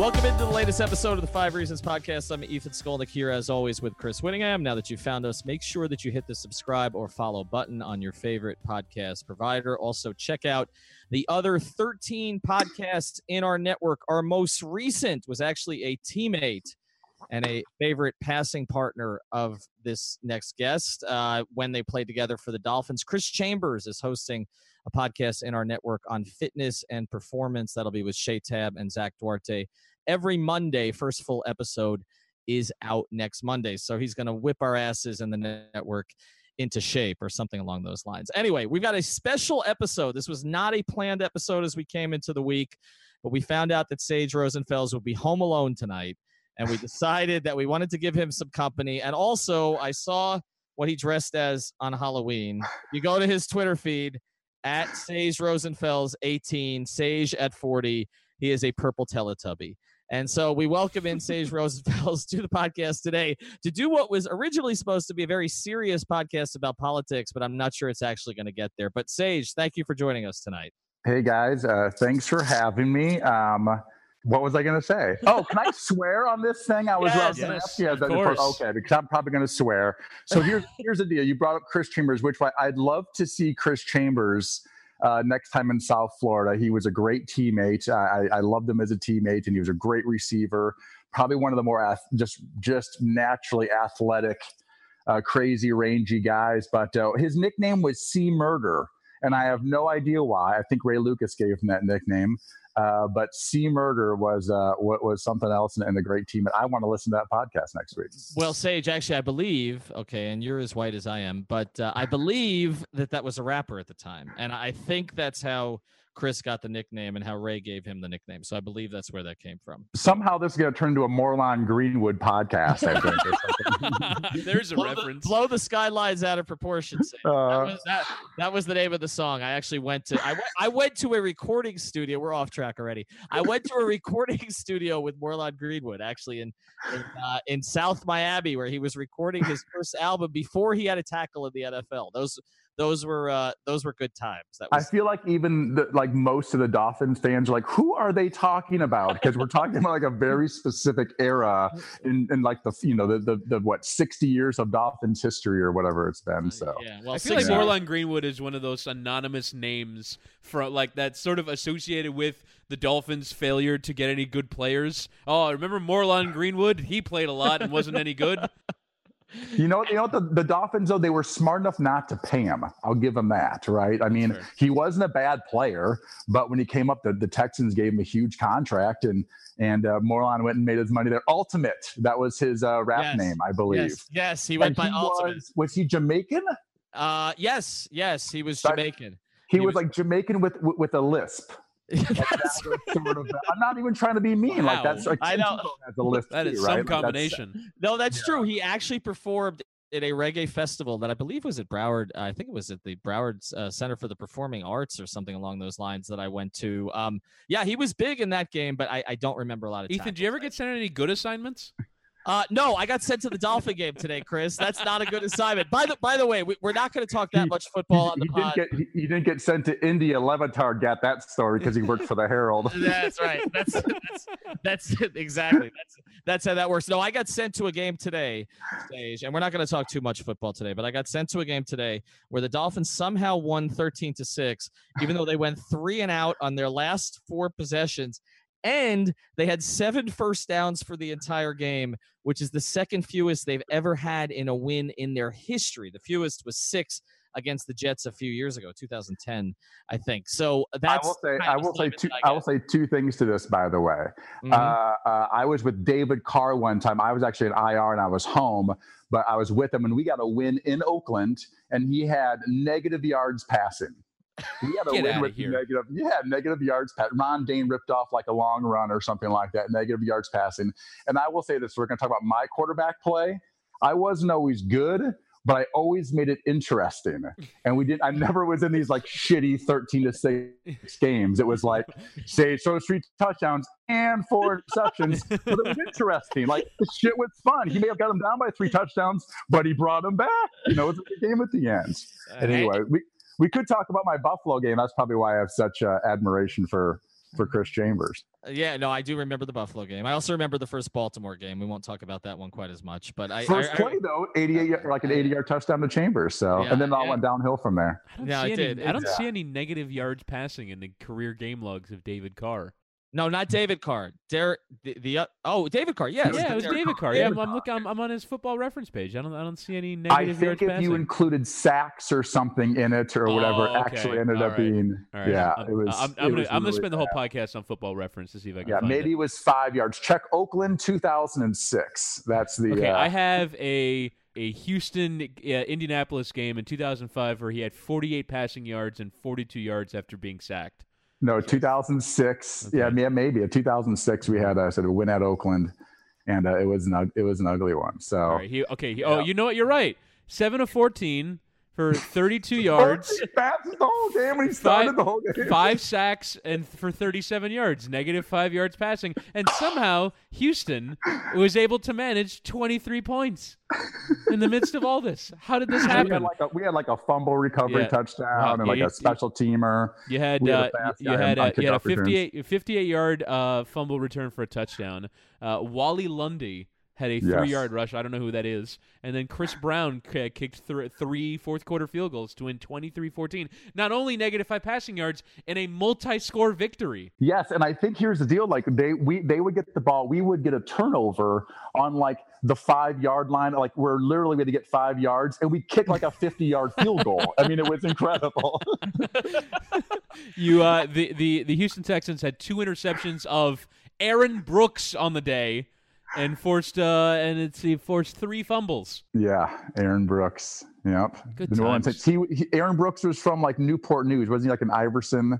Welcome into the latest episode of the Five Reasons Podcast. I'm Ethan Skolnick here, as always, with Chris Whittingham. Now that you've found us, make sure that you hit the subscribe or follow button on your favorite podcast provider. Also, check out the other 13 podcasts in our network. Our most recent was actually a teammate and a favorite passing partner of this next guest uh, when they played together for the Dolphins. Chris Chambers is hosting a podcast in our network on fitness and performance. That'll be with Shay Tab and Zach Duarte every Monday. First full episode is out next Monday. So he's going to whip our asses in the network into shape or something along those lines. Anyway, we've got a special episode. This was not a planned episode as we came into the week, but we found out that Sage Rosenfels will be home alone tonight. And we decided that we wanted to give him some company. And also, I saw what he dressed as on Halloween. You go to his Twitter feed at Sage Rosenfels 18, Sage at 40. He is a purple Teletubby. And so we welcome in Sage Rosenfels to the podcast today to do what was originally supposed to be a very serious podcast about politics, but I'm not sure it's actually going to get there. But Sage, thank you for joining us tonight. Hey guys, uh, thanks for having me. Um, what was I going to say? Oh, can I swear on this thing? I was Yes, yes, yeah, of that- course. okay, because I'm probably going to swear. So here's here's the deal. You brought up Chris Chambers, which I- I'd love to see Chris Chambers uh, next time in South Florida. He was a great teammate. I, I loved him as a teammate, and he was a great receiver. Probably one of the more ath- just just naturally athletic, uh, crazy, rangy guys. But uh, his nickname was C Murder, and I have no idea why. I think Ray Lucas gave him that nickname. Uh, but C Murder was uh, what was something else and, and a great team. And I want to listen to that podcast next week. Well, Sage, actually, I believe, okay, and you're as white as I am, but uh, I believe that that was a rapper at the time. And I think that's how Chris got the nickname and how Ray gave him the nickname. So I believe that's where that came from. Somehow this is going to turn into a Morlon Greenwood podcast. I think. There's a blow The, reference. blow the skylines out of proportion. Sage. that, Uh, was, that, that was the name of the song. I actually went to. I went, went to a recording studio. We're off track already. I went to a recording studio with Morlon Greenwood, actually in in, uh, in South Miami, where he was recording his first album before he had a tackle in the NFL. Those those were uh, those were good times. That I feel like even the, like most of the Dolphins fans are like, who are they talking about? Because we're talking about like a very specific era in, in like the you know the, the the what sixty years of Dolphins history or whatever it's been. So yeah. Well, I feel like six years- Morlon Greenwood is one of those anonymous names from like that's sort of associated with the Dolphins' failure to get any good players. Oh, remember Morlon Greenwood? He played a lot and wasn't any good. You know, you know the, the Dolphins though they were smart enough not to pay him. I'll give him that, right? I mean, fair. he wasn't a bad player, but when he came up, the, the Texans gave him a huge contract, and and uh, Morlon went and made his money there. Ultimate, that was his uh, rap Yes. name, I believe. Yes, yes, he And went by he Ultimate. was, was he Jamaican? Uh, yes, yes, he was Jamaican. He, He was, was- like Jamaican with, with a lisp. Like That's that sort of, I'm not even trying to be mean. Like that's like I know. Has a lisp That is too, some right? Like, that's- combination. No, that's true. He actually performed at a reggae festival that I believe was at Broward. I think it was at the Broward uh, Center for the Performing Arts or something along those lines that I went to. Um, yeah, he was big in that game, but I, I don't remember a lot of. Ethan, do you ever get sent any good assignments? Uh, no, I got sent to the Dolphin game today, Chris. That's not a good assignment. By the by the way, we, we're not going to talk that He- much football on the he pod. didn't get he, he didn't get sent to India. Levitar got that story because he worked for the Herald. That's right. That's that's that's it. exactly. That's that's how that works. No, I got sent to a game today, Sage, and we're not going to talk too much football today, but I got sent to a game today where the Dolphins somehow won 13 to 6, even though they went three and out on their last four possessions. And they had seven first downs for the entire game, which is the second fewest they've ever had in a win in their history. The fewest was six against the Jets a few years ago, 2010, I think. So that's I will say I will say two that I will say two things to this. By the way, Mhm. uh, uh, I was with David Carr one time. I was actually at IR and I was home. but I was with him and we got a win in Oakland, and he had negative yards passing. We had a Get win with negative, yeah, negative yards. Pat Ron Dayne ripped off like a long run or something like that. Negative yards passing. And I will say this: we're going to talk about my quarterback play. I wasn't always good, but I always made it interesting. And we did. I never was in these like shitty thirteen to six games. It was like say throws three touchdowns and four interceptions, but it was interesting. Like the shit was fun. He may have got him down by three touchdowns, but he brought him back. You know, it was a good game at the end. Uh, and anyway, we we could talk about my Buffalo game. That's probably why I have such uh, admiration for for Chris Chambers. Yeah, no, I do remember the Buffalo game. I also remember the first Baltimore game. We won't talk about that one quite as much, but I First I, I- play though, 88 yard- like an 80 yard touchdown to Chambers. So Yeah, and then it all yeah. went downhill from there. I don't Yeah, see I any. did. I don't It's- see any negative yards passing in the career game logs of David Carr. No, not David Carr. Derek, the, the uh, oh David Carr. Yes, yeah, it was Derek David Carr. Carr. Yeah, I'm, I'm looking. I'm, I'm on his football reference page. I don't. I don't see any negative. I think if passing. you included sacks or something in it or whatever, Oh, okay. actually ended All up right. being All right, yeah, I'm, it was. I'm, I'm gonna. was I'm gonna really spend the whole bad. podcast on football reference to see if I can. Yeah, find maybe It. it was five yards. Check Oakland 2006. That's the Okay, uh, I have a a Houston uh, Indianapolis game in 2005 where he had 48 passing yards and 42 yards after being sacked. No 2006. Yeah, Okay. yeah, maybe. In 2006, we had a sort of win at Oakland, and uh, it was an it was an ugly one. So right. He, okay. He, Oh, you know what? You're right. Seven of 14 for 32 yards. Passes the whole game when he started the whole game. five sacks and for 37 yards, negative five yards passing, and somehow Houston was able to manage 23 points in the midst of all this. How did this We had, happen? like a, we had like a fumble recovery Yeah. touchdown Wow, and yeah, like a special teamer. You had had uh, you had a, you had a kickoff returns. 58 58 yard uh, fumble return for a touchdown. Uh, Wali Lundy had a Yes. three yard rush. I don't know who that is. And then Kris Brown k- kicked th- three fourth quarter field goals to win 23-14. Not only negative five passing yards in a multi score victory. Yes, and I think here's the deal: like they we they would get the ball, we would get a turnover on like the five yard line, like we're literally going to get five yards, and we kick like a fifty yard field goal. I mean, it was incredible. You uh, the, the the Houston Texans had two interceptions of Aaron Brooks on the day, and forced uh and it's he forced three fumbles. yeah, Aaron Brooks. Yep. Good the New Orleans times. Saints. He, he Aaron Brooks was from like Newport News, wasn't he? Like an Iverson.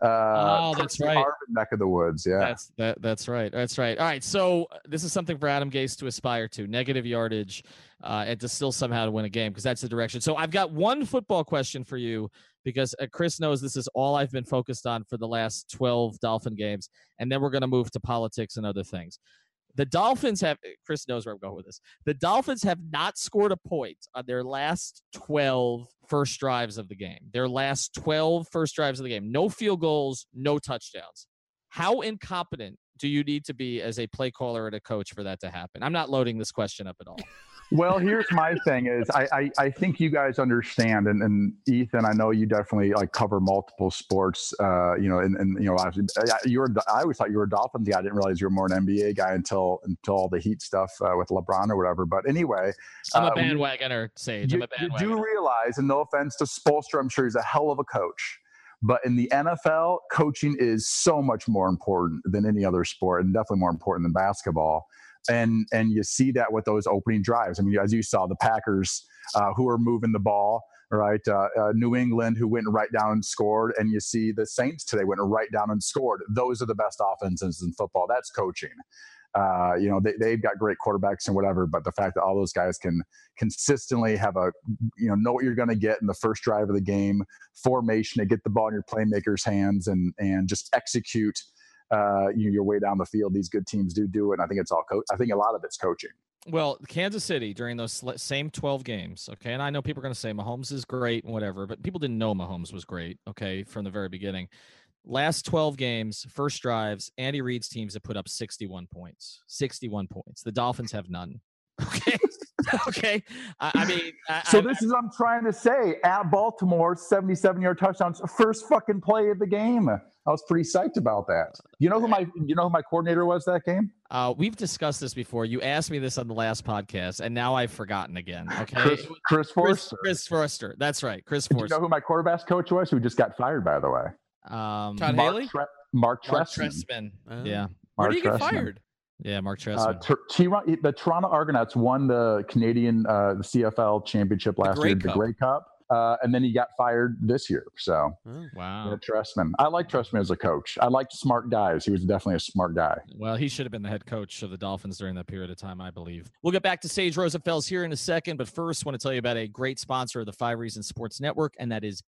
Uh, Oh, that's right. Harvin neck of the woods. Yeah. That's that. That's right. That's right. All right. So uh, this is something for Adam Gase to aspire to: negative yardage, uh, and to still somehow to win a game because that's the direction. So I've got one football question for you because uh, Chris knows this is all I've been focused on for the last twelve Dolphin games, and then we're going to move to politics and other things. The Dolphins have. Eh, Chris knows where I'm going with this. The Dolphins have not scored a point on their last 12 first drives of the game. Their last 12 first drives of the game. No field goals, no touchdowns. How incompetent do you need to be as a play caller and a coach for that to happen? I'm not loading this question up at all. Well, here's my thing is I, I, I think you guys understand and, and Ethan, I know you definitely like cover multiple sports, uh, you know, and, and, you know, I- you're, I always thought you were a Dolphins guy. I didn't realize you were more an NBA guy until, until all the heat stuff uh, with LeBron or whatever. But anyway, I'm a uh, bandwagoner, Sage. I'm you, a you bandwagoner. do realize, and no offense to Spoelstra, I'm sure he's a hell of a coach. But in the NFL, coaching is so much more important than any other sport, and definitely more important than basketball. And and you see that with those opening drives. I mean, as you saw, the Packers uh, who are moving the ball, right? Uh, uh, New England who went right down and scored, and you see the Saints today went right down and scored. Those are the best offenses in football. That's coaching. Uh, you know, they, they've got great quarterbacks and whatever, but the fact that all those guys can consistently have a, you know, know what you're going to get in the first drive of the game, formation to get the ball in your playmakers' hands and and just execute uh, you know, your way down the field. These good teams do do it. And I think it's all coach. I think a lot of it's coaching. Well, Kansas City during those same 12 games, okay, and I know people are going to say Mahomes is great and whatever, but people didn't know Mahomes was great, okay, from the very beginning. Last 12 games, first drives, Andy Reid's teams have put up 61 points. 61 points. The Dolphins have none. Okay. okay. I, I mean, I, So I- this is what I'm trying to say. At Baltimore, 77 yard touchdowns, first fucking play of the game. I was pretty psyched about that. You know who my you know who my coordinator was that game? Uh, we've discussed this before. You asked me this on the last podcast, and now I've forgotten again. Okay, Chris, It was Chris Chris, Foerster. Chris Foerster. That's right, Chris Do you know who my quarterbacks coach was? Who just got fired, by the way. Um, Todd Mark, Haley? Tre- Mark Mark Trestman. Trestman. Uh, yeah, Where did he get fired? Yeah, Mark Uh, Trestman. T- the Toronto Argonauts won the Canadian uh, the CFL championship last Grey year, Cup. the Grey Cup, uh, and then he got fired this year. So wow. yeah, Trestman, I like Trestman as a coach. I liked smart guys. He was definitely a smart guy. Well, he should have been the head coach of the Dolphins during that period of time, I believe. We'll get back to Sage Rosenfels here in a second, but first, want to tell you about a great sponsor of the Five Reasons Sports Network, and that is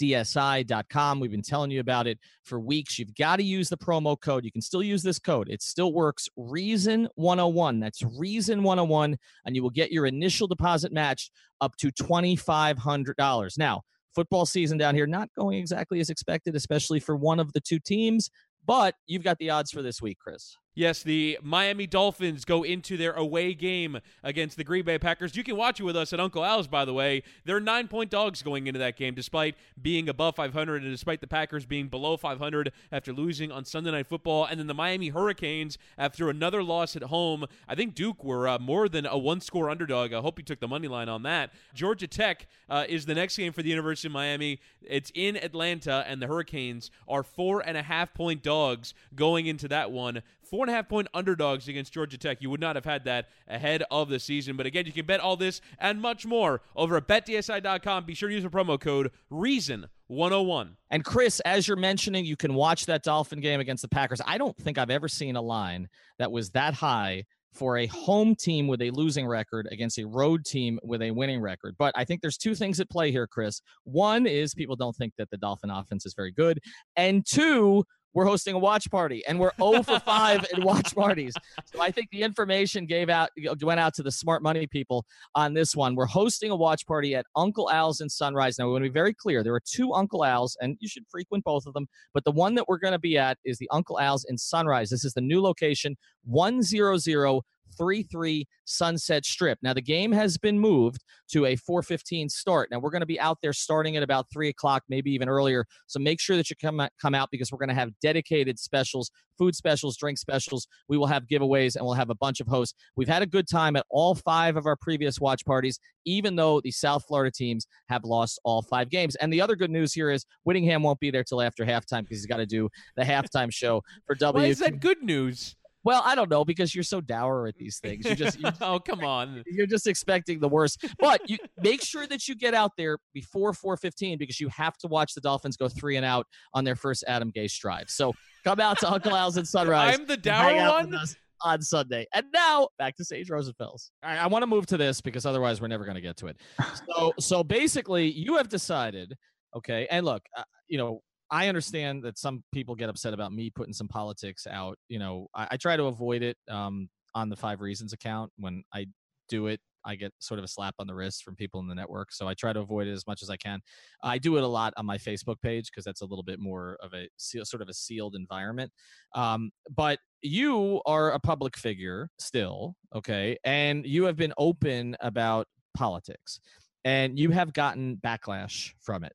BetDSI.com. We've been telling you about it for weeks. You've got to use the promo code. You can still use this code, it still works. Reason 101. That's Reason 101, and you will get your initial deposit matched up to $2,500. Now, football season down here not going exactly as expected, especially for one of the two teams. But you've got the odds for this week, Chris. Yes, the Miami Dolphins go into their away game against the Green Bay Packers. You can watch it with us at Uncle Al's, by the way. They're nine point dogs going into that game, despite being above 500 and despite the Packers being below 500 after losing on Sunday Night Football. And then the Miami Hurricanes, after another loss at home, I think Duke were uh, more than a one score underdog. I hope you took the money line on that. Georgia Tech uh, is the next game for the University of Miami. It's in Atlanta, and the Hurricanes are four and a half point dogs going into that one. Four and a half point underdogs against Georgia Tech. You would not have had that ahead of the season. But again, you can bet all this and much more over at betdsi.com. Be sure to use the promo code REASON101. And Chris, as you're mentioning, you can watch that Dolphin game against the Packers. I don't think I've ever seen a line that was that high for a home team with a losing record against a road team with a winning record. But I think there's two things at play here, Chris. One is people don't think that the Dolphin offense is very good. And two, we're hosting a watch party and we're 0 for 5 in watch parties. So I think the information gave out went out to the smart money people on this one. We're hosting a watch party at Uncle Al's in Sunrise. Now, we're going to be very clear. There are two Uncle Al's, and you should frequent both of them. But the one that we're going to be at is the Uncle Al's in Sunrise. This is the new location, 10033 Sunset Strip. Now, the game has been moved to a 415 start. Now, we're going to be out there starting at about 3 o'clock, maybe even earlier. So make sure that you come, come out because we're going to have dedicated specials, food specials, drink specials. We will have giveaways, and we'll have a bunch of hosts. We've had a good time at all five of our previous watch parties, even though the South Florida teams have lost all five games. And the other good news here is Whittingham won't be there till after halftime because he's got to do the halftime show for W. Why is that good news? Well, I don't know because you're so dour at these things. You just oh, come on. you're just expecting the worst. But you make sure that you get out there before 4:15 because you have to watch the Dolphins go three and out on their first Adam Gase drive. So come out to Uncle Al's and Sunrise. I'm the dour one? on Sunday. And now back to Sage Rosenfels. All right, I want to move to this because otherwise we're never going to get to it. So so basically, you have decided, okay, and look, uh, you know. I understand that some people get upset about me putting some politics out. You know, I, I try to avoid it um, on the Five Reasons account. When I do it, I get sort of a slap on the wrist from people in the network. So I try to avoid it as much as I can. I do it a lot on my Facebook page because that's a little bit more of a sort of a sealed environment. Um, but you are a public figure still, okay, and you have been open about politics, and you have gotten backlash from it.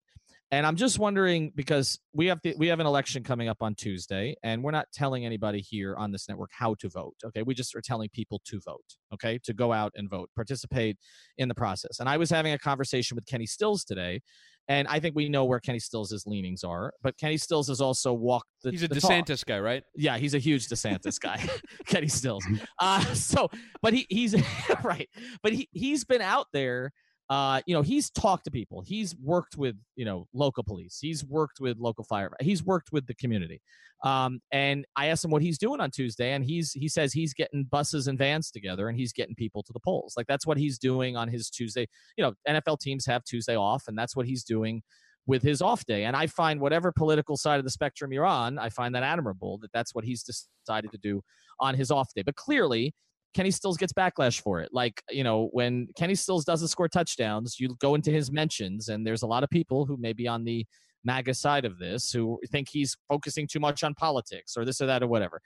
And I'm just wondering because we have the, we have an election coming up on Tuesday, and we're not telling anybody here on this network how to vote. Okay, we just are telling people to vote. Okay, to go out and vote, participate in the process. And I was having a conversation with Kenny Stills today, and I think we know where Kenny Stills' leanings are. But Kenny Stills has also walked the. He's a the talk. DeSantis guy, right? Yeah, he's a huge DeSantis guy, Kenny Stills. Uh, so, but he he's right, but he he's been out there. Uh, you know, he's talked to people. He's worked with you know local police. He's worked with local fire. He's worked with the community. Um, and I asked him what he's doing on Tuesday, and he's he says he's getting buses and vans together, and he's getting people to the polls. Like that's what he's doing on his Tuesday. You know, NFL teams have Tuesday off, and that's what he's doing with his off day. And I find whatever political side of the spectrum you're on, I find that admirable that that's what he's decided to do on his off day. But clearly, Kenny Stills gets backlash for it. Like, you know, when Kenny Stills doesn't score touchdowns, you go into his mentions, and there's a lot of people who may be on the MAGA side of this who think he's focusing too much on politics or this or that or whatever.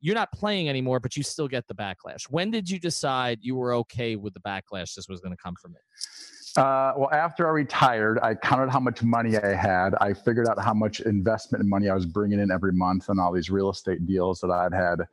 You're not playing anymore, but you still get the backlash. When did you decide you were okay with the backlash this was going to come from it? Uh, well, after I retired, I counted how much money I had. I figured out how much investment and money I was bringing in every month on all these real estate deals that I'd had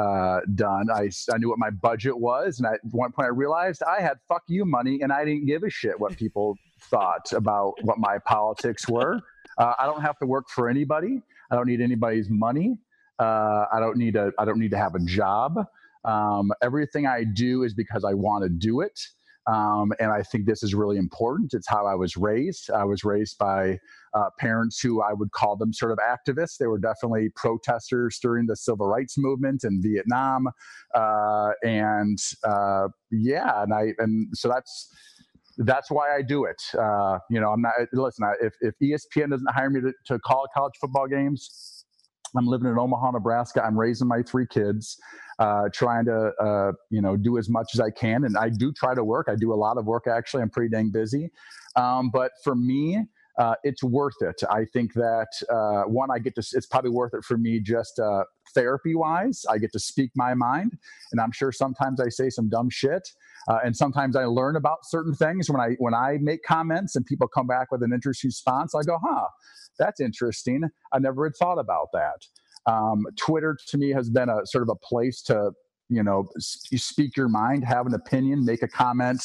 uh, done. I, I knew what my budget was. And at one point, I realized I had fuck you money and I didn't give a shit what people thought about what my politics were. Uh, I don't have to work for anybody, I don't need anybody's money. Uh, I don't need a I don't need to have a job. Um, everything I do is because I want to do it. Um, and I think this is really important. It's how I was raised. I was raised by uh, parents who I would call them sort of activists. They were definitely protesters during the civil rights movement in Vietnam, uh, and uh, yeah, and I and so that's that's why I do it. Uh, you know, I'm not listen. I, if if ESPN doesn't hire me to, to call college football games, I'm living in Omaha, Nebraska. I'm raising my three kids, uh, trying to uh, you know do as much as I can, and I do try to work. I do a lot of work actually. I'm pretty dang busy, um, but for me. Uh, it's worth it. I think that uh, one, I get to. It's probably worth it for me just uh, therapy wise. I get to speak my mind, and I'm sure sometimes I say some dumb shit, uh, and sometimes I learn about certain things when I when I make comments and people come back with an interesting response. I go, huh, that's interesting. I never had thought about that. Um, Twitter to me has been a sort of a place to, you know, sp- speak your mind, have an opinion, make a comment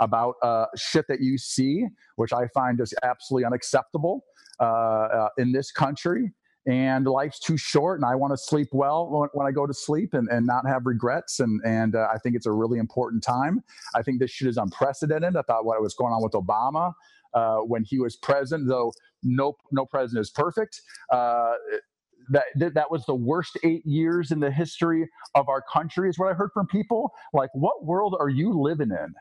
about uh, shit that you see, which I find is absolutely unacceptable uh, uh, in this country. And life's too short, and I want to sleep well when, when, I go to sleep and, and not have regrets. And and uh, I think it's a really important time. I think this shit is unprecedented. I thought what was going on with Obama uh, when he was president, though no no president is perfect. That that was the worst eight years in the history of our country, is what I heard from people. Like, what world are you living in?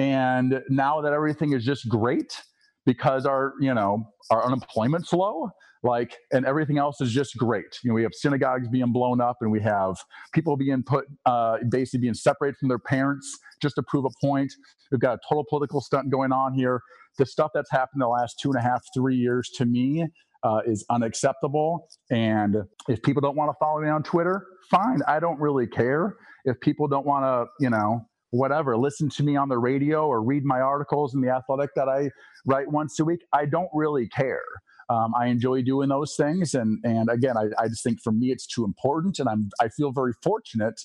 And now that everything is just great because our you know our unemployment's low like and everything else is just great. You know we have synagogues being blown up and we have people being put uh, basically being separated from their parents just to prove a point. We've got a total political stunt going on here. The stuff that's happened the last two and a half three years to me uh, is unacceptable. And if people don't want to follow me on twitter fine. I don't really care. If people don't want to you know whatever listen to me on the radio or read my articles in the athletic that i write once a week i don't really care um, I enjoy doing those things, and and again, I, I just think for me it's too important, and I'm I feel very fortunate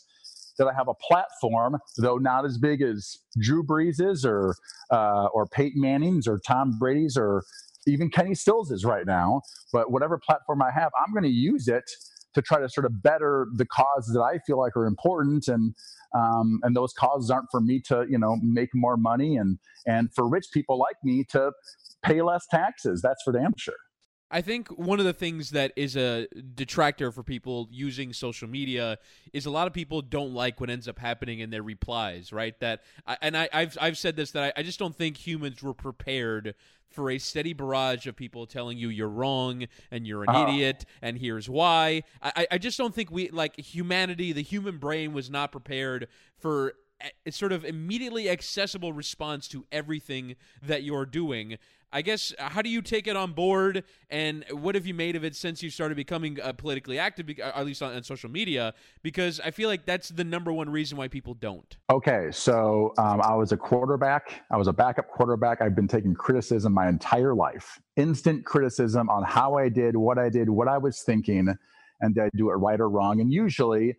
that I have a platform, though not as big as Drew Brees's or uh, or Peyton Manning's or Tom Brady's or even Kenny Stills is right now. But whatever platform I have, I'm going to use it to try to sort of better the causes that I feel like are important, and um, and those causes aren't for me to you know make more money, and and for rich people like me to pay less taxes. That's for damn sure. I think one of the things that is a detractor for people using social media is a lot of people don't like what ends up happening in their replies, right? That and I, have I've said this that I, I just don't think humans were prepared for a steady barrage of people telling you you're wrong and you're an uh idiot and here's why. I, I just don't think we like humanity, the human brain was not prepared for sort of immediately accessible response to everything that you're doing. I guess uh, how do you take it on board, and what have you made of it since you started becoming uh, politically active, at least on, on, social media? Because I feel like that's the number one reason why people don't. Okay, so um, I was a quarterback. I was a backup quarterback. I've been taking criticism my entire life, instant criticism on how I did, what I did, what I was thinking, and did I do it right or wrong? And usually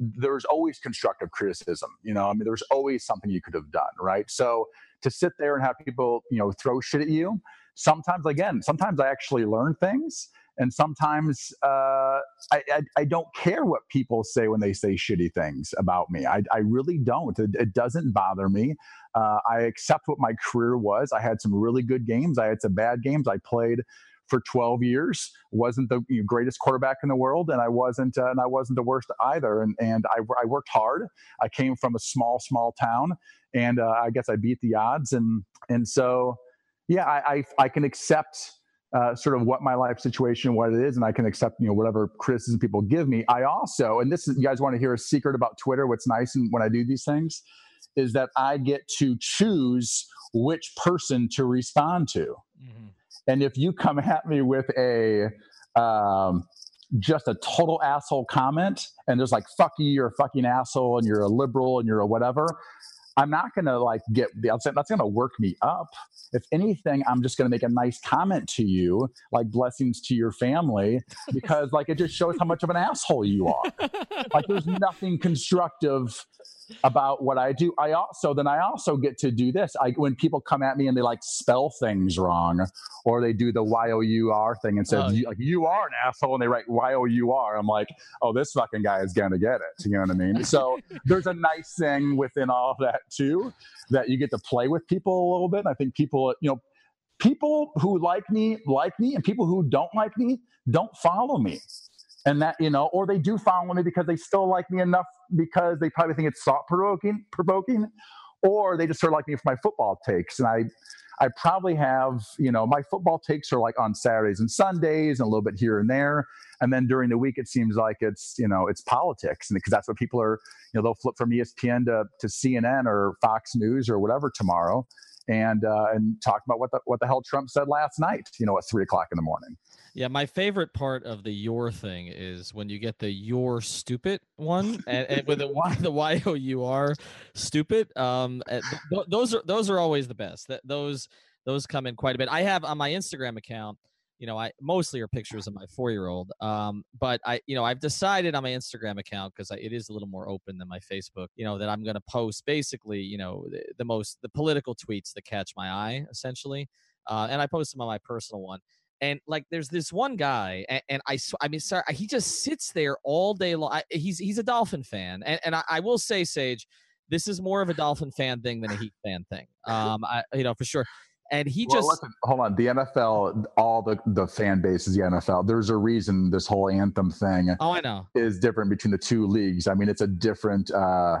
there's always constructive criticism. You know, I mean, there's always something you could have done, right? So to sit there and have people, you know, throw shit at you. Sometimes, again, sometimes I actually learn things, and sometimes uh, I, I, I don't care what people say when they say shitty things about me. I, I really don't. It, it doesn't bother me. Uh, I accept what my career was. I had some really good games. I had some bad games. I played for 12 years wasn't the greatest quarterback in the world and i wasn't uh, and i wasn't the worst either and and I, I worked hard i came from a small small town and uh, I guess I beat the odds, and and so yeah, I I, I can accept. Uh, sort of what my life situation, what it is, and I can accept you know whatever criticism people give me. I also, and this is you guys want to hear a secret about Twitter. What's nice and when I do these things is that I get to choose which person to respond to. Mm-hmm. And if you come at me with a um, just a total asshole comment, and there's like "fuck you," you're a fucking asshole, and you're a liberal, and you're a whatever. I'm not to like get. That's to work me up. If anything, I'm just to make a nice comment to you, like blessings to your family, because like it just shows how much of an asshole you are. like there's nothing constructive about what I do. I also then I also get to do this. I when people come at me and they like spell things wrong, or they do the Y O U R thing and says Oh, like you are an asshole, and they write Y O U R. I'm like, oh, this fucking guy is gonna get it. You know what I mean? So there's a nice thing within all of that too, that you get to play with people a little bit. And I think people, you know, people who like me like me, and people who don't like me don't follow me and that you know or they do follow me because they still like me enough because they probably think it's thought provoking provoking or they just sort of like me for my football takes. And i i probably have you know my football takes are like on saturdays and sundays and a little bit here and there. And then during the week it seems like it's you know it's politics. And because that's what people are you know they'll flip from espn to, to cnn or fox news or whatever tomorrow and uh, and talk about what the what the hell trump said last night you know at three o'clock in the morning Yeah, my favorite part of the your thing is when you get the your stupid one and, and with the y the y o u r stupid. Um, th- th- those are those are always the best. That those those come in quite a bit. I have on my Instagram account. You know, I mostly are pictures of my four year old. Um, but I, you know, I've decided on my Instagram account because it is a little more open than my Facebook. You know, that I'm going to post basically, you know, the, the most the political tweets that catch my eye, essentially. Uh, and I post them on my personal one and like there's this one guy and, and i i mean sorry he just sits there all day long I, he's he's a dolphin fan and, and I, I will say sage this is more of a dolphin fan thing than a heat fan thing um i you know for sure and he Well, just listen, hold on. The NFL, all the the fan base is the NFL. There's a reason this whole anthem thing oh i know is different between the two leagues. I mean, it's a different. uh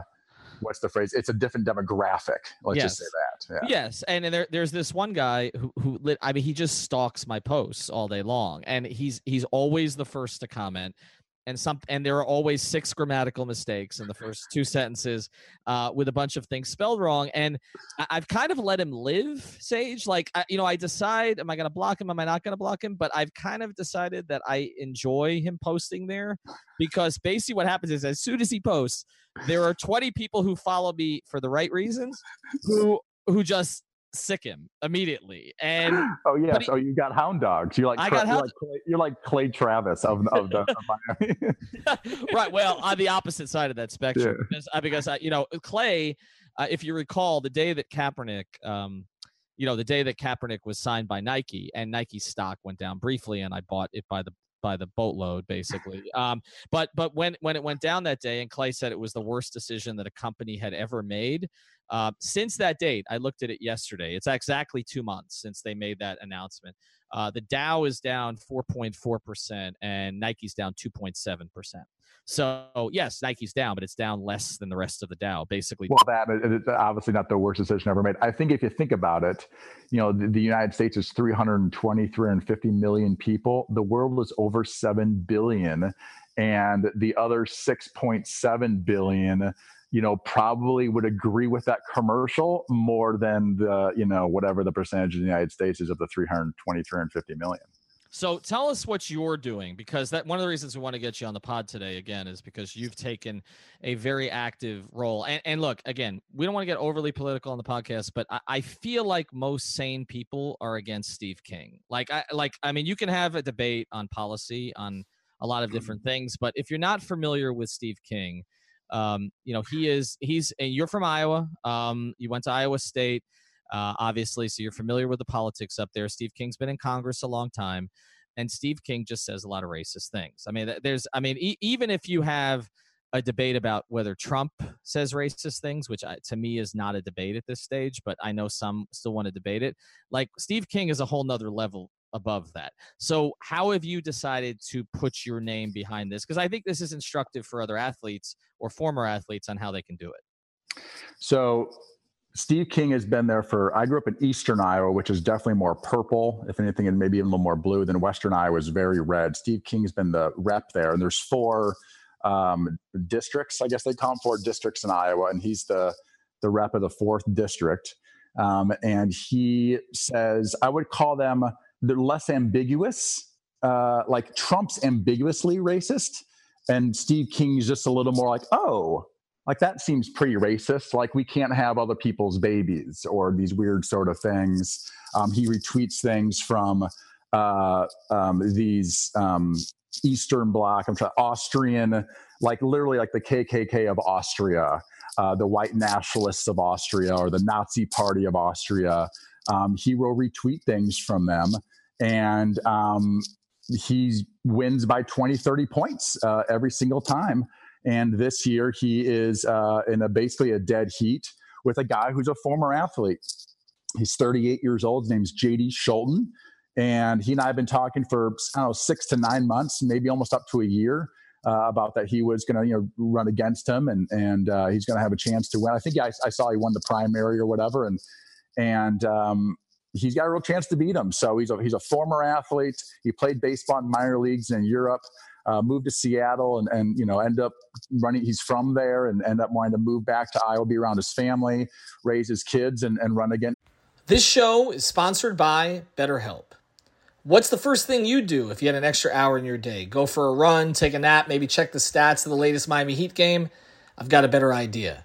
What's the phrase? It's a different demographic. Let's just say that. Yeah. Yes, and, and there, there's this one guy who who lit, I mean he just stalks my posts all day long, and he's he's always the first to comment, and some and there are always six grammatical mistakes in the first two sentences, uh, with a bunch of things spelled wrong, and I, I've kind of let him live, Sage. Like I, you know, I decide am I going to block him, am I not going to block him, but I've kind of decided that I enjoy him posting there, because basically what happens is as soon as he posts, there are 20 people who follow me for the right reasons who who just sick him immediately and Oh yes. But he- oh, you got hound dogs. You're like I got you're, like Clay, you're like Clay Travis of of the of Miami. right well on the opposite side of that spectrum Yeah. because, I, because I, you know clay uh, if you recall the day that kaepernick um you know the day that kaepernick was signed by nike and Nike stock went down briefly and i bought it by the by the boatload basically. Um but but when when it went down that day and clay said it was the worst decision that a company had ever made uh, since that date i looked at it yesterday. It's exactly two months since they made that announcement uh, the dow is down 4.4% and nike's down 2.7% so yes nike's down but it's down less than the rest of the dow basically Well, that obviously not the worst decision ever made. I think if you think about it, you know, the, the United States is 320, 350 million people. The world is over 7 billion. And the other 6.7 billion, you know, probably would agree with that commercial more than the, you know, whatever the percentage in the United States is of the 320, 350 million. So tell us what you're doing because that one of the reasons we want to get you on the pod today again is because you've taken a very active role. And, and look, again, we don't want to get overly political on the podcast, but I, I feel like most sane people are against Steve King. Like I like I mean, you can have a debate on policy on a lot of mm-hmm. different things, but if you're not familiar with Steve King, um, you know he is he's and you're from Iowa. Um, you went to Iowa State uh, obviously, so you're familiar with the politics up there. Steve King's been in Congress a long time, and Steve King just says a lot of racist things. I mean, there's, I mean, e- even if you have a debate about whether Trump says racist things, which I, to me is not a debate at this stage, but I know some still want to debate it. Like Steve King is a whole nother level above that. So, how have you decided to put your name behind this? Because I think this is instructive for other athletes or former athletes on how they can do it. So Steve King has been there for. I grew up in Eastern Iowa, which is definitely more purple, if anything, and maybe even a little more blue. Than Western Iowa is very red. Steve King's been the rep there, and there's four um, districts. I guess they call them four districts in Iowa, and he's the the rep of the fourth district. Um, and he says, I would call them they're less ambiguous. Uh, like Trump's ambiguously racist, and Steve King's just a little more like, oh, like that seems pretty racist. Like we can't have other people's babies or these weird sort of things. Um, he retweets things from uh, um, these um, Eastern Bloc, I'm trying Austrian, like literally like the KKK of Austria, uh, the white nationalists of Austria, or the Nazi Party of Austria. Um, he will retweet things from them, and um, he wins by 20, 30 points uh, every single time. And this year, he is uh, in a basically a dead heat with a guy who's a former athlete. He's 38 years old. His name's JD Scholten. And he and I have been talking for, I don't know, six to nine months, maybe almost up to a year. Uh, about that he was going to you know run against him and and uh, he's going to have a chance to win. I think I, I, saw he won the primary or whatever, and and um, he's got a real chance to beat him. So he's a he's a former athlete. He played baseball in minor leagues in Europe uh, moved to Seattle and, and, you know, end up running. He's from there and end up wanting to move back to Iowa, be around his family, raise his kids, and, and run again. This show is sponsored by BetterHelp. What's the first thing you'd do if you had an extra hour in your day? Go for a run, take a nap, maybe check the stats of the latest Miami Heat game? I've got a better idea.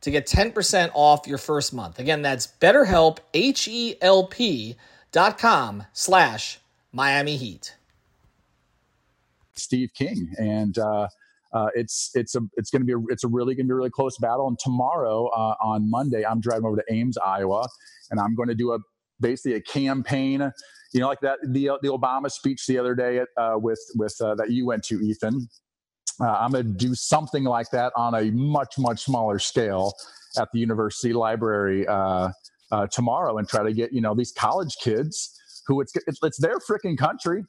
to get 10% off your first month. Again, that's betterhelp, H-E-L-P dot com slash Miami Heat. Steve King. And, uh, uh, it's it's a it's going to be a, it's a really going to be a really close battle. And tomorrow uh, on Monday, I'm driving over to Ames, Iowa, and I'm going to do a basically a campaign. You know, like that the the Obama speech the other day uh, with with uh, that you went to, Ethan. Uh, I'm going to do something like that on a much much smaller scale at the university library uh, tomorrow, and try to get you know these college kids who it's it's, their freaking country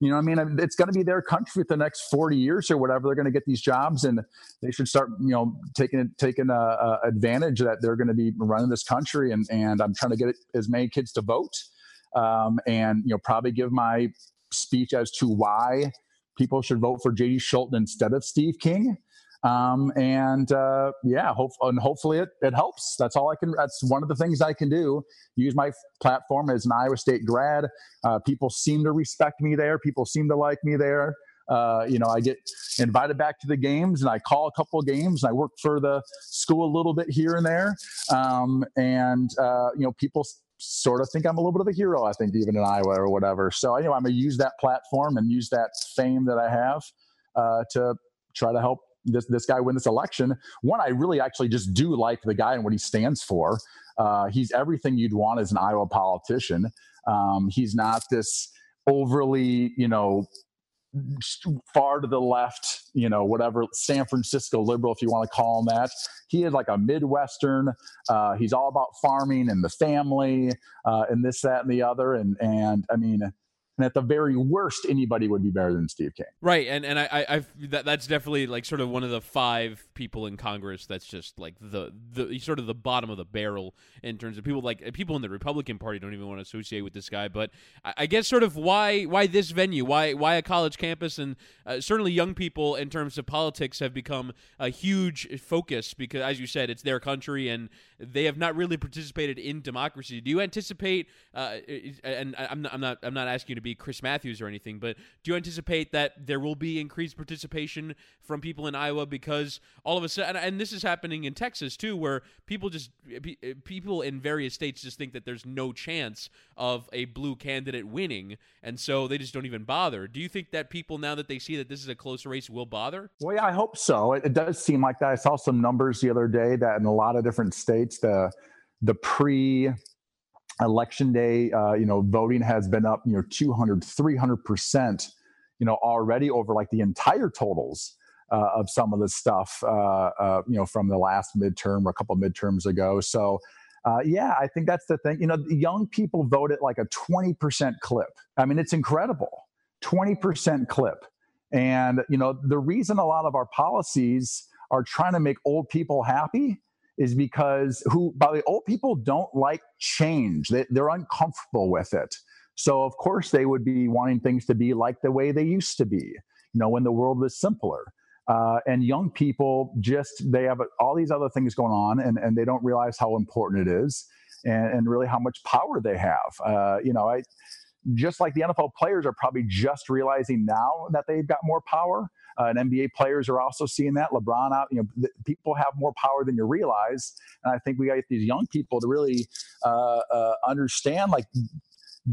you know, I mean, it's going to be their country for the next 40 years or whatever. They're going to get these jobs, and they should start, you know, taking taking a, a advantage that they're going to be running this country. And and I'm trying to get as many kids to vote, um, and you know, probably give my speech as to why people should vote for J.D. Scholten instead of Steve King. Um, and uh, yeah, hope, and hopefully it, it helps. That's all I can. That's one of the things I can do. Use my platform as an Iowa State grad. Uh, people seem to respect me there. People seem to like me there. Uh, you know, I get invited back to the games, and I call a couple of games. And I work for the school a little bit here and there, um, and uh, you know, people sort of think I'm a little bit of a hero. I think even in Iowa or whatever. So you know, I'm gonna use that platform and use that fame that I have uh, to try to help this this guy win this election. One, I really actually just do like the guy and what he stands for. Uh, he's everything you'd want as an Iowa politician. Um, he's not this overly, you know, far to the left, you know, whatever San Francisco liberal, if you want to call him that. He is like a Midwestern. Uh, he's all about farming and the family uh, and this, that, and the other. And and I mean, and at the very worst, anybody would be better than Steve King. Right, and and I, I that, that's definitely like sort of one of the five people in Congress that's just like the the sort of the bottom of the barrel in terms of people like people in the Republican Party don't even want to associate with this guy. But I, I guess sort of why why this venue, why why a college campus, and uh, certainly young people in terms of politics have become a huge focus because, as you said, it's their country and they have not really participated in democracy. Do you anticipate? Uh, and I'm not, I'm not I'm not asking you to be Chris Matthews or anything, but do you anticipate that there will be increased participation from people in Iowa because all of a sudden, and this is happening in Texas too, where people just people in various states just think that there's no chance of a blue candidate winning, and so they just don't even bother. Do you think that people now that they see that this is a close race will bother? Well, yeah, I hope so. It, it does seem like that. I saw some numbers the other day that in a lot of different states, the the pre election day, uh, you know, voting has been up, you know, 200, 300 percent you know, already over like the entire totals uh, of some of the stuff, uh, uh, you know, from the last midterm or a couple midterms ago. So, uh, yeah, I think that's the thing. You know, young people vote at like a 20% clip. I mean, it's incredible. 20% clip. And, you know, the reason a lot of our policies are trying to make old people happy is because who, by the old people don't like change. They, they're uncomfortable with it. So, of course, they would be wanting things to be like the way they used to be, you know, when the world was simpler. Uh, and young people just, they have all these other things going on and, and they don't realize how important it is and, and really how much power they have. Uh, you know, I, just like the NFL players are probably just realizing now that they've got more power. Uh, and NBA players are also seeing that. LeBron out, you know, people have more power than you realize. And I think we got these young people to really uh, uh, understand like,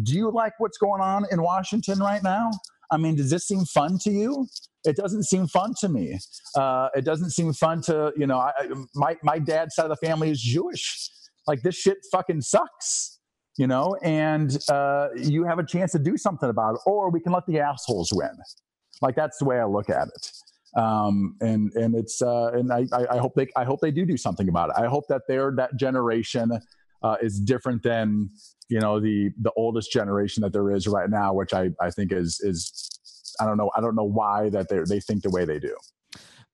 do you like what's going on in Washington right now? I mean, does this seem fun to you? It doesn't seem fun to me. Uh, it doesn't seem fun to, you know, I, my, my dad's side of the family is Jewish. Like, this shit fucking sucks you know, and uh, you have a chance to do something about it, or we can let the assholes win. Like that's the way I look at it. Um, and and it's uh, and I, I hope they I hope they do do something about it. I hope that they're that generation uh, is different than you know the the oldest generation that there is right now, which I I think is is I don't know I don't know why that they they think the way they do.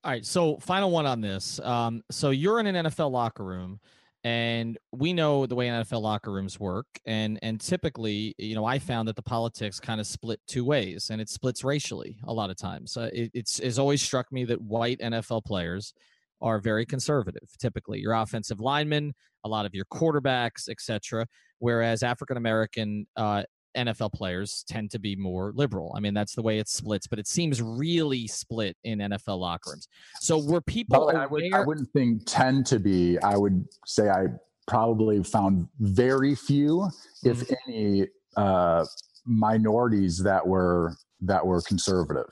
All right, so final one on this. Um, so you're in an NFL locker room and we know the way NFL locker rooms work and and typically you know I found that the politics kind of split two ways and it splits racially a lot of times. Uh, it, it's it's always struck me that white NFL players are very conservative typically. Your offensive linemen a lot of your quarterbacks etc whereas African American uh, NFL players tend to be more liberal. I mean, that's the way it splits, but it seems really split in NFL locker rooms. So were people I, would, I wouldn't think tend to be. I would say I probably found very few, if mm-hmm. any, uh, minorities that were that were conservative.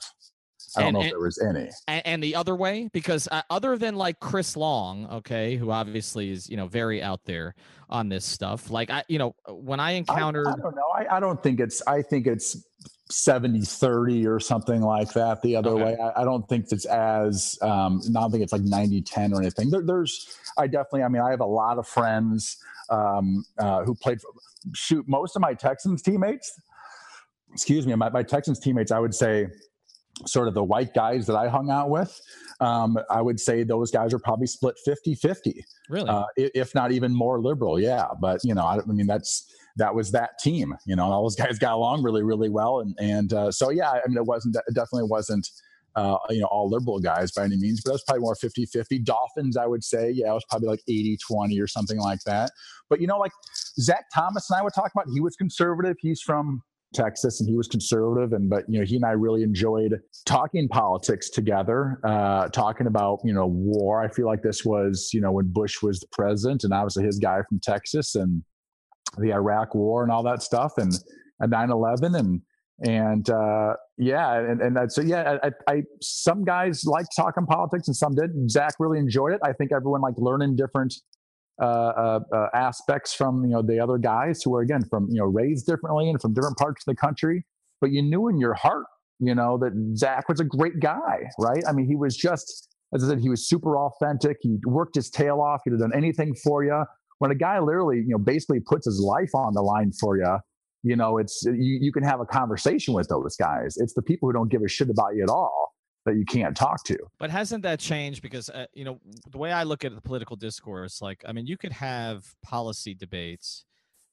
I don't and, know if there was any. And, and the other way, because uh, other than like Chris Long, okay, who obviously is you know very out there on this stuff. Like I, you know, when I encountered, I, I don't know. I, I don't think it's. I think it's 70 30 or something like that the other okay. way I, I, don't think it's as um I don't think it's like 90 10 or anything there, there's i definitely i mean i have a lot of friends um uh, who played for, shoot most of my texans teammates excuse me my, my texans teammates i would say sort of the white guys that I hung out with, um, I would say those guys are probably split 50 50. Really? Uh, if not even more liberal. Yeah. But, you know, I, I, mean, that's, that was that team, you know, all those guys got along really, really well. And, and uh, so, yeah, I mean, it wasn't, it definitely wasn't, uh, you know, all liberal guys by any means, but was probably more 50 50. Dolphins, I would say, yeah, it was probably like 80 20 or something like that. But, you know, like Zach Thomas and I would talk about, he was conservative. He's from, Texas, and he was conservative. And but you know, he and I really enjoyed talking politics together, uh, talking about you know war. I feel like this was you know when Bush was the president, and obviously his guy from Texas, and the Iraq War and all that stuff, and and 9/11, and and uh, yeah, and and so yeah, I, I some guys liked talking politics and some did. Zach really enjoyed it. I think everyone liked learning different uh, uh, uh, aspects from you know the other guys who are again from you know raised differently and from different parts of the country, but you knew in your heart, you know, that Zach was a great guy, right? I mean, he was just as I said, he was super authentic. He worked his tail off. He'd have done anything for you. When a guy literally, you know, basically puts his life on the line for you, you know, it's you, you can have a conversation with those guys. It's the people who don't give a shit about you at all that you can't talk to. But hasn't that changed? Because uh, you know the way I look at the political discourse, like I mean, you could have policy debates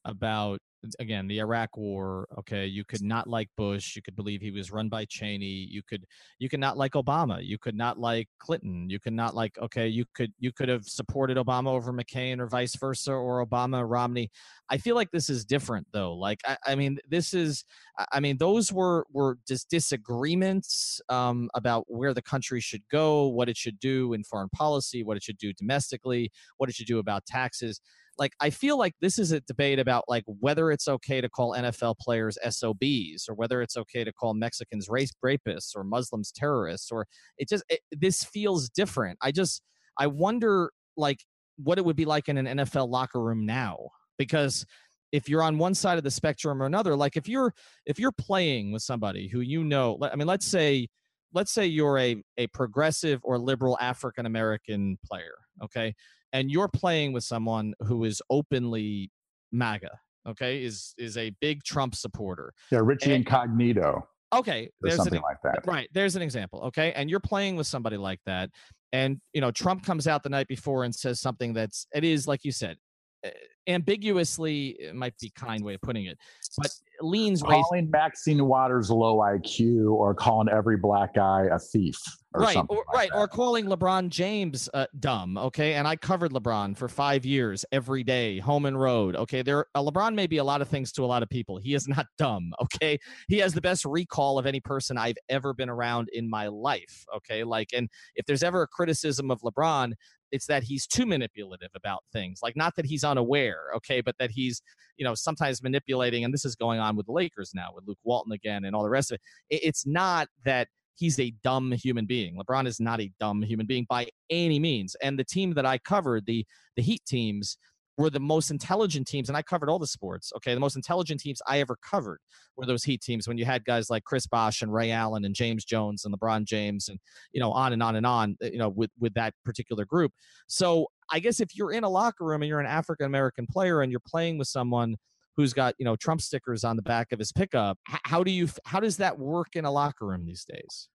about again the iraq war okay you could not like bush you could believe he was run by cheney you could you could not like obama you could not like clinton you could not like okay you could you could have supported obama over mccain or vice versa or obama romney. I feel like this is different though like i, I mean this is i mean those were were just disagreements um, about where the country should go what it should do in foreign policy what it should do domestically what it should do about taxes like I feel like this is a debate about like whether it's okay to call NFL players SOBs or whether it's okay to call Mexicans race rapists or Muslims terrorists or it just it, this feels different. I just I wonder like what it would be like in an NFL locker room now because if you're on one side of the spectrum or another, like if you're if you're playing with somebody who you know, I mean, let's say let's say you're a a progressive or liberal African American player, okay, and you're playing with someone who is openly MAGA, okay, is is a big Trump supporter. Yeah, Richie And- Incognito Okay, there's something an, like that. right. There's an example, okay, and you're playing with somebody like that, and you know Trump comes out the night before and says something that's it is like you said, uh, ambiguously it might be kind way of putting it, but leans ways Calling Maxine Waters low IQ or calling every black guy a thief or right or, like right that. or calling lebron james uh, dumb okay? And i covered lebron for five years every day home and road okay? There uh, lebron may be a lot of things to a lot of people. He is not dumb okay? He has the best recall of any person i've ever been around in my life okay? Like and if there's ever a criticism of lebron it's that he's too manipulative about things like not that he's unaware okay but that he's you know sometimes manipulating and this is going on with the lakers now with luke walton again and all the rest of it It- it's not that he's a dumb human being. LeBron is not a dumb human being by any means. And the team that I covered, the the Heat teams, were the most intelligent teams, and I covered all the sports. Okay, the most intelligent teams I ever covered were those Heat teams. When you had guys like Chris Bosh and Ray Allen and James Jones and LeBron James, and you know on and on and on. Eh, you know with with that particular group. So I guess if you're in a locker room and you're an African American player and you're playing with someone who's got you know Trump stickers on the back of his pickup. How do you how does that work in a locker room these days?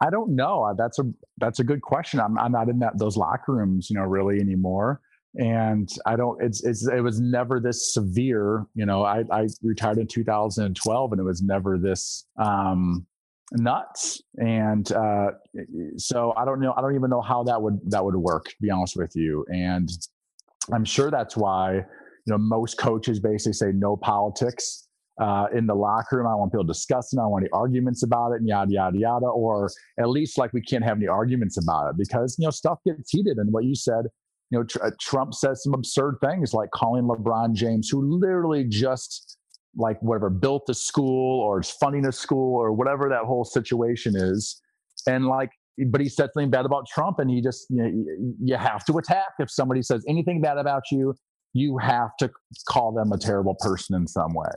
I don't know. That's a that's a good question. I'm I'm not in that those locker rooms, you know, really anymore. And I don't. It's it's it was never this severe. You know, I I retired in 2012, and it was never this um nuts. And uh, so I don't know. I don't even know how that would that would work. To be honest with you, and I'm sure that's why you know most coaches basically say no politics uh, in the locker room. I want people discussing. I want any arguments about it, and yada yada yada. Or at least like we can't have any arguments about it because you know stuff gets heated. And what you said, you know, tr- uh, Trump says some absurd things like calling LeBron James, who literally just like whatever built the school or is funding a school or whatever that whole situation is, and like. But he said something bad about Trump, and he just you, know, you have to attack if somebody says anything bad about you. You have to call them a terrible person in some way.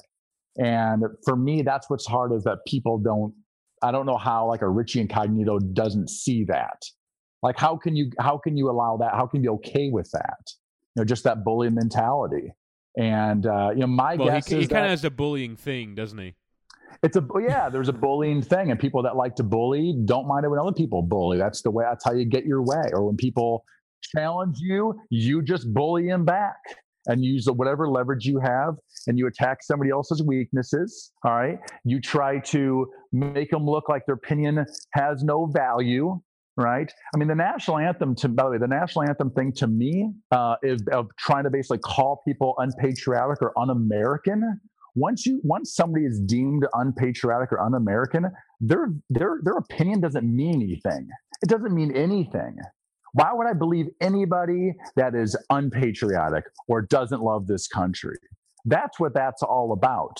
And for me, that's what's hard is that people don't, I don't know how like a Richie Incognito doesn't see that. Like how can you how can you allow that? How can you be okay with that? You know, just that bully mentality. And uh, you know, my Well, guess he, he kind of has a bullying thing, doesn't he? it's a yeah, there's a bullying thing, and people that like to bully don't mind it when other people bully. That's the way. That's how you get your way. Or when people challenge you, you just bully them back and use whatever leverage you have, and you attack somebody else's weaknesses. All right, you try to make them look like their opinion has no value. Right. I mean, the national anthem. To by the way, the national anthem thing to me uh, is of trying to basically call people unpatriotic or un-American once you once somebody is deemed unpatriotic or un-American, their their their opinion doesn't mean anything. It doesn't mean anything. Why would I believe anybody that is unpatriotic or doesn't love this country? That's what that's all about.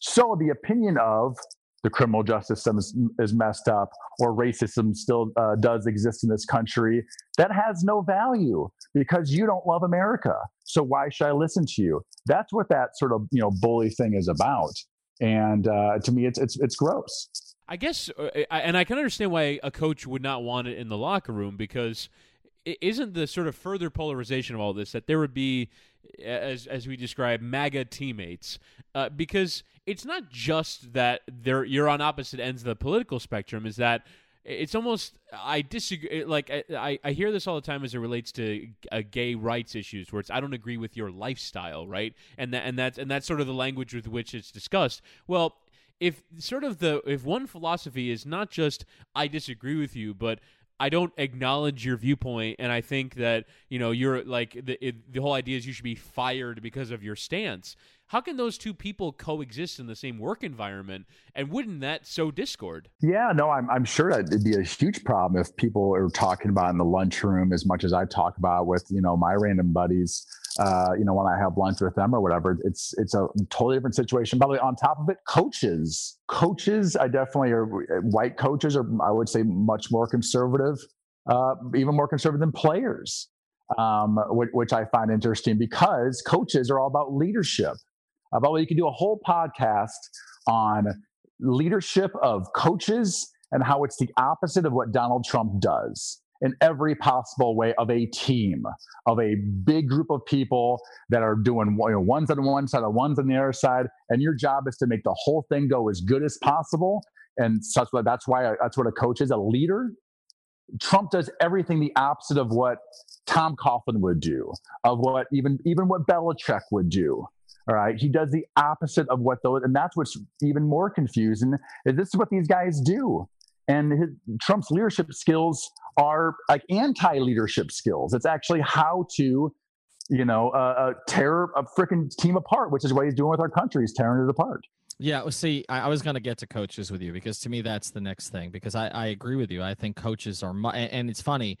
So the opinion of the criminal justice system is, is messed up or racism still uh, does exist in this country, that has no value because you don't love America. So why should I listen to you? That's what that sort of you know bully thing is about. And uh, to me, it's it's it's gross. I guess, uh, and I can understand why a coach would not want it in the locker room because isn't the sort of further polarization of all this that there would be, as as we describe, MAGA teammates, uh, because it's not just that they're you're on opposite ends of the political spectrum. Is that it's almost I disagree. Like I, I hear this all the time as it relates to uh, gay rights issues, where it's I don't agree with your lifestyle, right? And that and that's and that's sort of the language with which it's discussed. Well, if sort of the if one philosophy is not just I disagree with you, but I don't acknowledge your viewpoint, and I think that you know you're like the it, the whole idea is you should be fired because of your stance. How can those two people coexist in the same work environment? And wouldn't that sow discord? Yeah, no, I'm, I'm sure that it'd be a huge problem if people are talking about in the lunchroom as much as I talk about with, you know, my random buddies, uh, you know, when I have lunch with them or whatever. It's it's a totally different situation. By the way, on top of it, coaches. Coaches, I definitely are white coaches are, I would say, much more conservative, uh, even more conservative than players, um, which, which I find interesting because coaches are all about leadership Uh, by the way, you can do a whole podcast on leadership of coaches and how it's the opposite of what Donald Trump does in every possible way of a team, of a big group of people that are doing you know, ones on one side, ones on the other side, and your job is to make the whole thing go as good as possible. And such that's why that's what a coach is, a leader. Trump does everything the opposite of what Tom Coughlin would do, of what even even what Belichick would do. All right, he does the opposite of what those, and that's what's even more confusing. Is this is what these guys do? And his, Trump's leadership skills are like anti-leadership skills. It's actually how to, you know, uh, uh, tear a freaking team apart, which is what he's doing with our country. He's tearing it apart. Yeah, well, see, I, I was going to get to coaches with you because to me that's the next thing. Because I, I agree with you. I think coaches are, mu- and, and it's funny.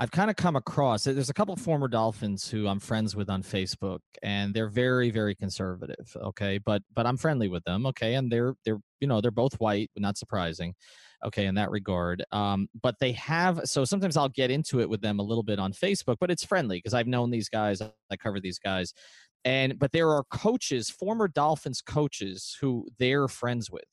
I've kind of come across there's a couple former Dolphins who I'm friends with on Facebook, and they're very, very conservative. Okay, but but I'm friendly with them. Okay, and they're they're you know they're both white, not surprising. Okay, in that regard. Um, but they have so sometimes I'll get into it with them a little bit on Facebook, but it's friendly because I've known these guys. I cover these guys, and but there are coaches, former Dolphins coaches, who they're friends with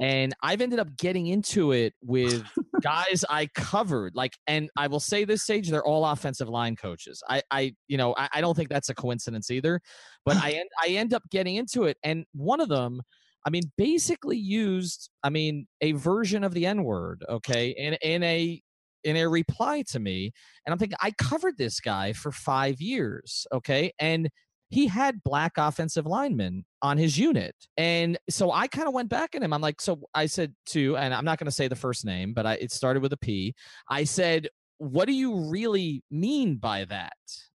and I've ended up getting into it with guys I covered. Like, and I will say this, Sage, they're all offensive line coaches. I, I, you know, I, I don't think that's a coincidence either. But I end, I end up getting into it, and one of them, I mean, basically used, I mean, a version of the N word, okay, in in a in a reply to me, and I'm thinking I covered this guy for five years, okay, and he had black offensive linemen on his unit. And so I kind of went back at him. I'm like, so I said to, and I'm not going to say the first name, but I, it started with a P. I said, what do you really mean by that?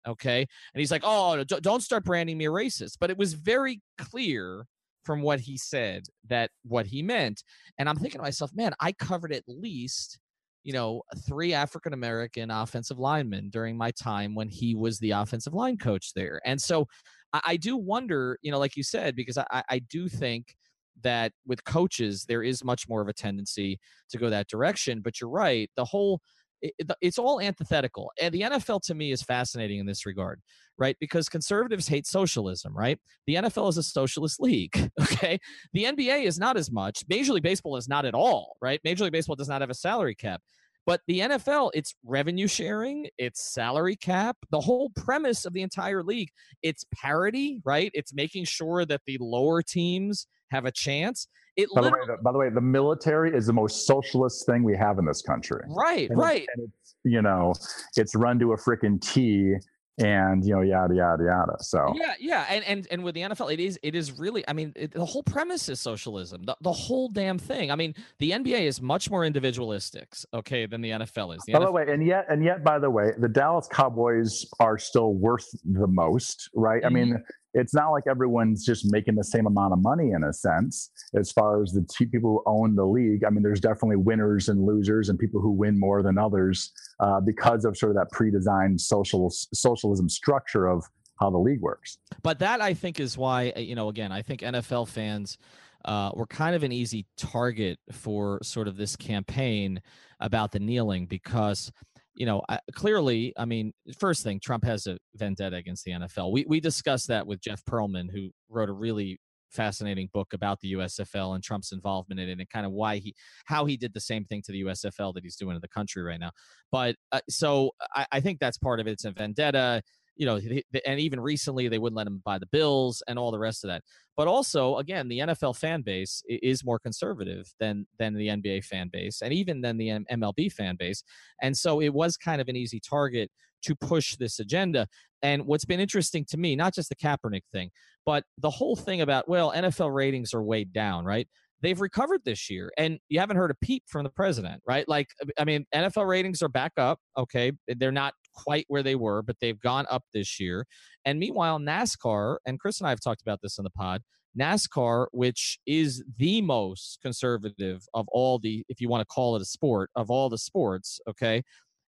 Okay. And he's like, oh, don't start branding me a racist. But it was very clear from what he said that what he meant. And I'm thinking to myself, man, I covered at least you know, three African American offensive linemen during my time when he was the offensive line coach there. And so I, I do wonder, you know, like you said, because I, I do think that with coaches, there is much more of a tendency to go that direction. But you're right. The whole, it, it's all antithetical. And the NFL to me is fascinating in this regard, right? Because conservatives hate socialism, right? The NFL is a socialist league, okay? The NBA is not as much. Major League Baseball is not at all, right? Major League Baseball does not have a salary cap. But the NFL, it's revenue sharing, it's salary cap. The whole premise of the entire league, it's parity, right? It's making sure that the lower teams have a chance. It by, the way, the, by the way, the military is the most socialist thing we have in this country. Right, and right. It's, and it's, you know, it's run to a freaking T and you know yada yada yada so yeah yeah and and and with the nfl it is it is really i mean it, the whole premise is socialism the, the whole damn thing i mean the nba is much more individualistic okay than the nfl is the by NFL- the way and yet and yet by the way the dallas cowboys are still worth the most right mm-hmm. i mean it's not like everyone's just making the same amount of money in a sense as far as the t- people who own the league. I mean there's definitely winners and losers and people who win more than others uh, because of sort of that pre-designed social socialism structure of how the league works. But that i think is why uh, you know again i think nfl fans uh, were kind of an easy target for sort of this campaign about the kneeling because you know, clearly, I mean, first thing, Trump has a vendetta against the NFL. We we discussed that with Jeff Pearlman, who wrote a really fascinating book about the USFL and Trump's involvement in it, and kind of why he how he did the same thing to the USFL that he's doing to the country right now. But uh, so I, I think that's part of it. It's a vendetta you know, and even recently they wouldn't let him buy the Bills and all the rest of that. But also, again, the NFL fan base is more conservative than than the NBA fan base, and even than the MLB fan base. And so it was kind of an easy target to push this agenda. And what's been interesting to me, not just the Kaepernick thing, but the whole thing about well, NFL ratings are weighed down, right? they've recovered this year and you haven't heard a peep from the president right like i mean nfl ratings are back up okay they're not quite where they were, but they've gone up this year. And meanwhile, NASCAR, and Chris and I have talked about this in the pod, NASCAR, which is the most conservative of all the, if you want to call it a sport, of all the sports, okay?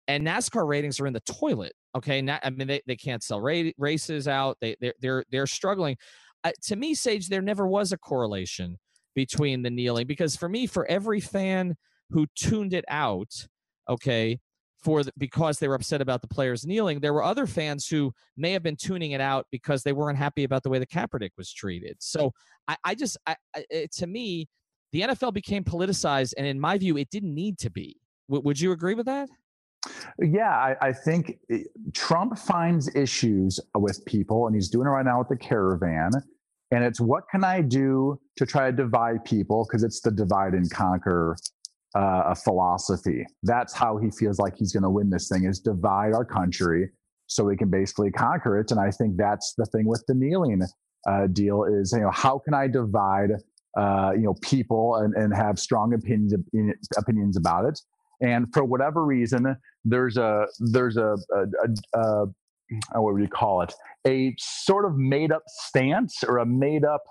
And NASCAR ratings are in the toilet, okay? Not, I mean, they, they can't sell ra- races out. They, they're, they're, they're struggling. Uh, to me, Sage, there never was a correlation between the kneeling because for me, for every fan who tuned it out, okay, for the, because they were upset about the players kneeling. There were other fans who may have been tuning it out because they weren't happy about the way the Kaepernick was treated. So I, I just, I, I, to me, the NFL became politicized, and in my view, it didn't need to be. W- would you agree with that? Yeah, I, I, think eh, Trump finds issues with people, and he's doing it right now with the caravan. And it's what can I do to try to divide people? Because it's the divide and conquer uh, a philosophy. That's how he feels like he's going to win this thing: is divide our country so we can basically conquer it. And I think that's the thing with the kneeling uh, deal is you know how can I divide uh, you know people and, and have strong opinions opinions about it. And for whatever reason, there's a there's a, a, a, a what would you call it? A sort of made up stance or a made up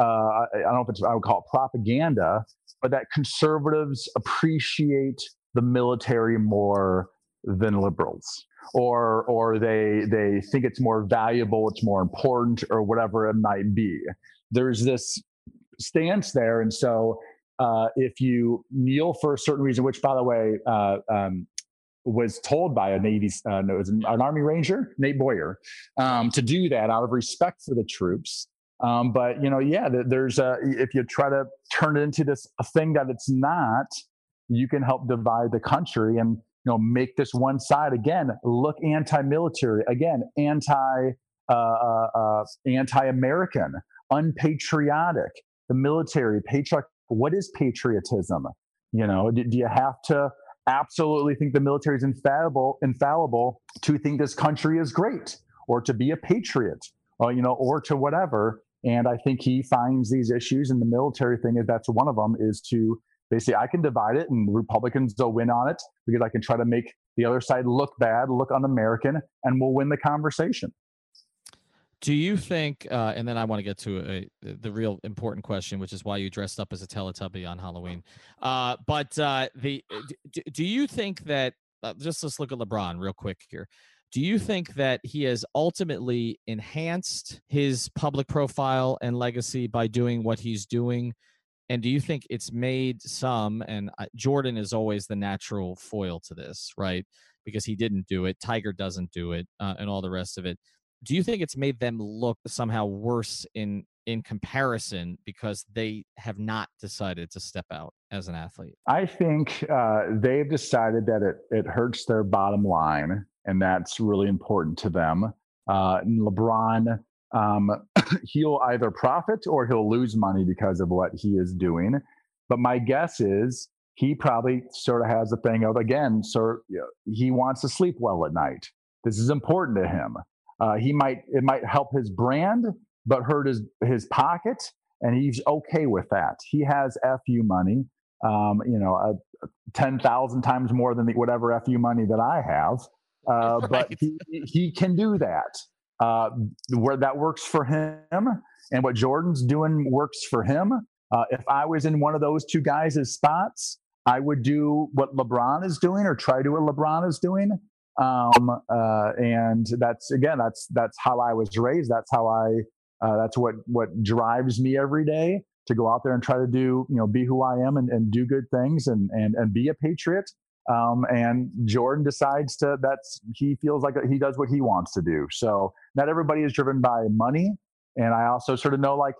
uh, I don't know if it's I would call it propaganda, but that conservatives appreciate the military more than liberals or or they they think it's more valuable it's more important or whatever it might be there's this stance there and so uh, if you kneel for a certain reason which by the way uh, um, was told by a Navy, uh, no, an, an, Army Ranger, Nate Boyer, um, to do that out of respect for the troops. Um, but you know, yeah, there's a, if you try to turn it into this thing that it's not, you can help divide the country and you know make this one side again look anti-military, again anti uh, uh, uh anti-American, unpatriotic. The military, patriotic. What is patriotism? You know, do, do you have to absolutely think the military is infallible, infallible to think this country is great or to be a patriot, or, you know, or to whatever. And I think he finds these issues, and the military thing is that's one of them is to basically I can divide it, and Republicans will win on it because I can try to make the other side look bad, look un-American, and we'll win the conversation. Do you think, uh, and then I want to get to a, the real important question, which is why you dressed up as a Teletubby on Halloween. Uh, but uh, the do, do you think that uh, just let's look at LeBron real quick here. Do you think that he has ultimately enhanced his public profile and legacy by doing what he's doing? And do you think it's made some, and uh, Jordan is always the natural foil to this, right? Because he didn't do it, Tiger doesn't do it, uh, and all the rest of it do you think it's made them look somehow worse in in comparison because they have not decided to step out as an athlete? I think uh, they've decided that it it hurts their bottom line, and that's really important to them. Uh, LeBron, um, he'll either profit or he'll lose money because of what he is doing. But my guess is he probably sort of has a thing of again, know, he wants to sleep well at night. This is important to him. Uh, he might it might help his brand, but hurt his his pocket, and he's okay with that. He has fu money, um, you know, uh, ten thousand times more than the, whatever fu money that I have. Uh, right. But he he can do that. Uh, where that works for him, and what Jordan's doing works for him. Uh, if I was in one of those two guys' spots, I would do what LeBron is doing or try to do what LeBron is doing um, uh, and that's again that's that's how i was raised that's how i uh, that's what what drives me every day to go out there and try to do you know be who i am and, and do good things and and and be a patriot um, and jordan decides to that's he feels like he does what he wants to do so not everybody is driven by money and i also sort of know like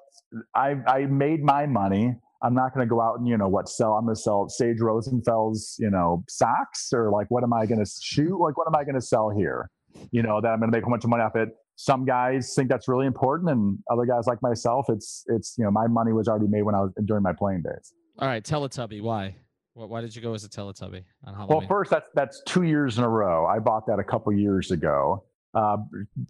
i i made my money I'm not going to go out and you know what sell. I'm going to sell Sage Rosenfels, you know, socks or like what am I going to shoot? Like what am I going to sell here? You know that I'm going to make a bunch of money off it. Some guys think that's really important, and other guys like myself, it's it's you know my money was already made when I was during my playing days. All right, Teletubby, why? Why did you go as a Teletubby on Halloween? Well, first that's that's two years in a row. I bought that a couple years ago. Uh,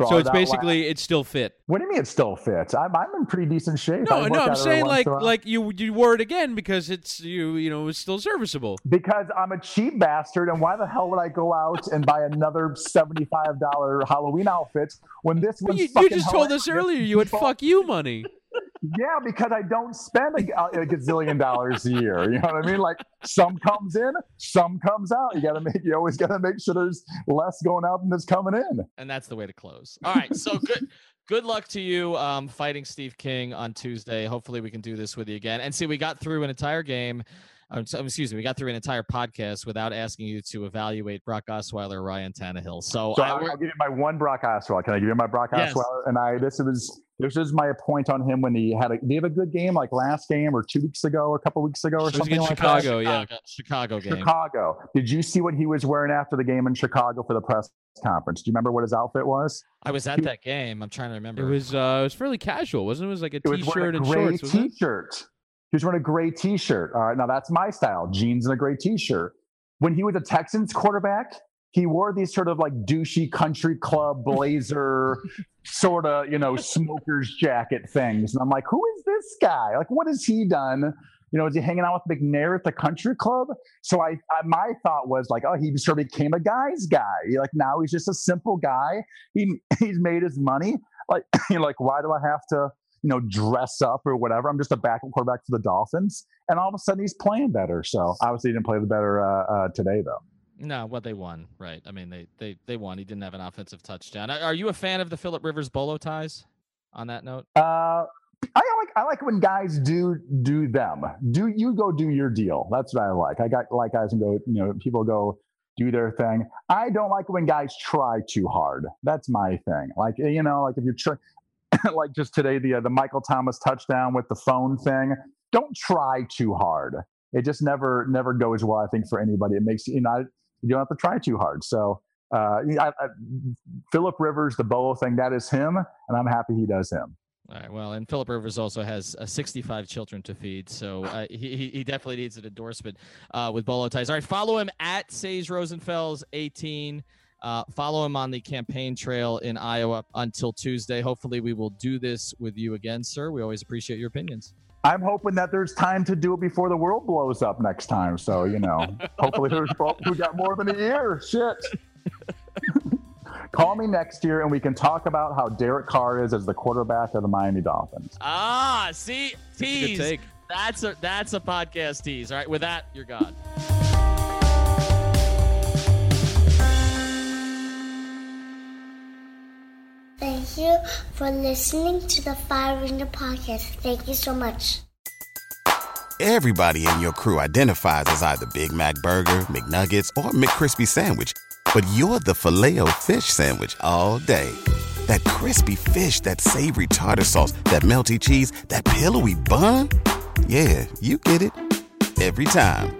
so it's basically last. it's still fit. What do you mean it still fits? I'm, I'm in pretty decent shape. No, no, I'm saying like like you you wore it again because it's you you know it's still serviceable. Because I'm a cheap bastard, and why the hell would I go out and buy another seventy five dollar Halloween outfit when this one? You, you, just told us earlier you had fuck you money yeah, because I don't spend a, a, gazillion dollars a year. You know what I mean? Like some comes in, some comes out. You got to make. You always got to make sure there's less going out than there's coming in. And that's the way to close. All right. So good. good luck to you um, fighting Steve King on Tuesday. Hopefully we can do this with you again. And see, we got through an entire game. So- excuse me, we got through an entire podcast without asking you to evaluate Brock Osweiler or Ryan Tannehill. So, So I, I'll, I'll give you my one Brock Osweiler. Can I give you my Brock Yes. Osweiler? And I this was this is my point on him when he had a did he have a good game like last game or two weeks ago or a couple weeks ago or something like Chicago. yeah. Chicago, Chicago game. Chicago. Did you see what he was wearing after the game in Chicago for the press conference? Do you remember what his outfit was? I was at that game. I'm trying to remember. It was uh, it was fairly casual, wasn't it? It was like a It was t-shirt a and shorts. wasn't it? t-shirt. He was wearing a gray t-shirt. All right, now that's my style: jeans and a gray t-shirt. When he was a Texans quarterback, he wore these sort of like douchey country club blazer, sort of you know smoker's jacket things, and I'm like, who is this guy? Like, what has he done? You know, is he hanging out with McNair at the country club? So I, I my thought was like, oh, he sort of became a guy's guy. Like now he's just a simple guy. He he's made his money. Like, you're like, why do I have to? You know, dress up or whatever. I'm just a backup quarterback for the Dolphins, and all of a sudden he's playing better. So obviously he didn't play the better uh, uh, today though. no, what they won, right? I mean, they they they won. He didn't have an offensive touchdown. Are are you a fan of the Philip Rivers bolo ties? On that note, Uh, I like I like when guys do do them. Do you go do your deal? That's what I like. I got like guys and go. You know, people go do their thing. I don't like when guys try too hard. That's my thing. Like you know, like if you're trying, like just today the uh, the Michael Thomas touchdown with the phone thing. Don't try too hard. It just never never goes well. I think for anybody, it makes you know you don't have to try too hard. So. Uh, I, I, Philip Rivers, the Bolo thing, that is him, and I'm happy he does him. all right. Well, and Philip Rivers also has uh, 65 children to feed, so uh, he he- he definitely needs an endorsement uh, with bolo ties. All right, follow him at Sage Rosenfels 18. Uh, follow him on the campaign trail in Iowa until Tuesday. Hopefully, we will do this with you again, sir. We always appreciate your opinions. I'm hoping that there's time to do it before the world blows up next time. So, you know, hopefully there's folks who got more than a year. Shit. Call me next year and we can talk about how Derek Carr is as the quarterback of the Miami Dolphins. Ah, see, That's a tease. That's a that's a podcast tease. All right, with that, you're gone. Thank you for listening to the Fire Ringer podcast. Thank you so much. Everybody in your crew identifies as either Big Mac Burger, McNuggets, or McCrispy Sandwich. But you're the filet fish Sandwich all day. That crispy fish, that savory tartar sauce, that melty cheese, that pillowy bun. Yeah, you get it. Every time.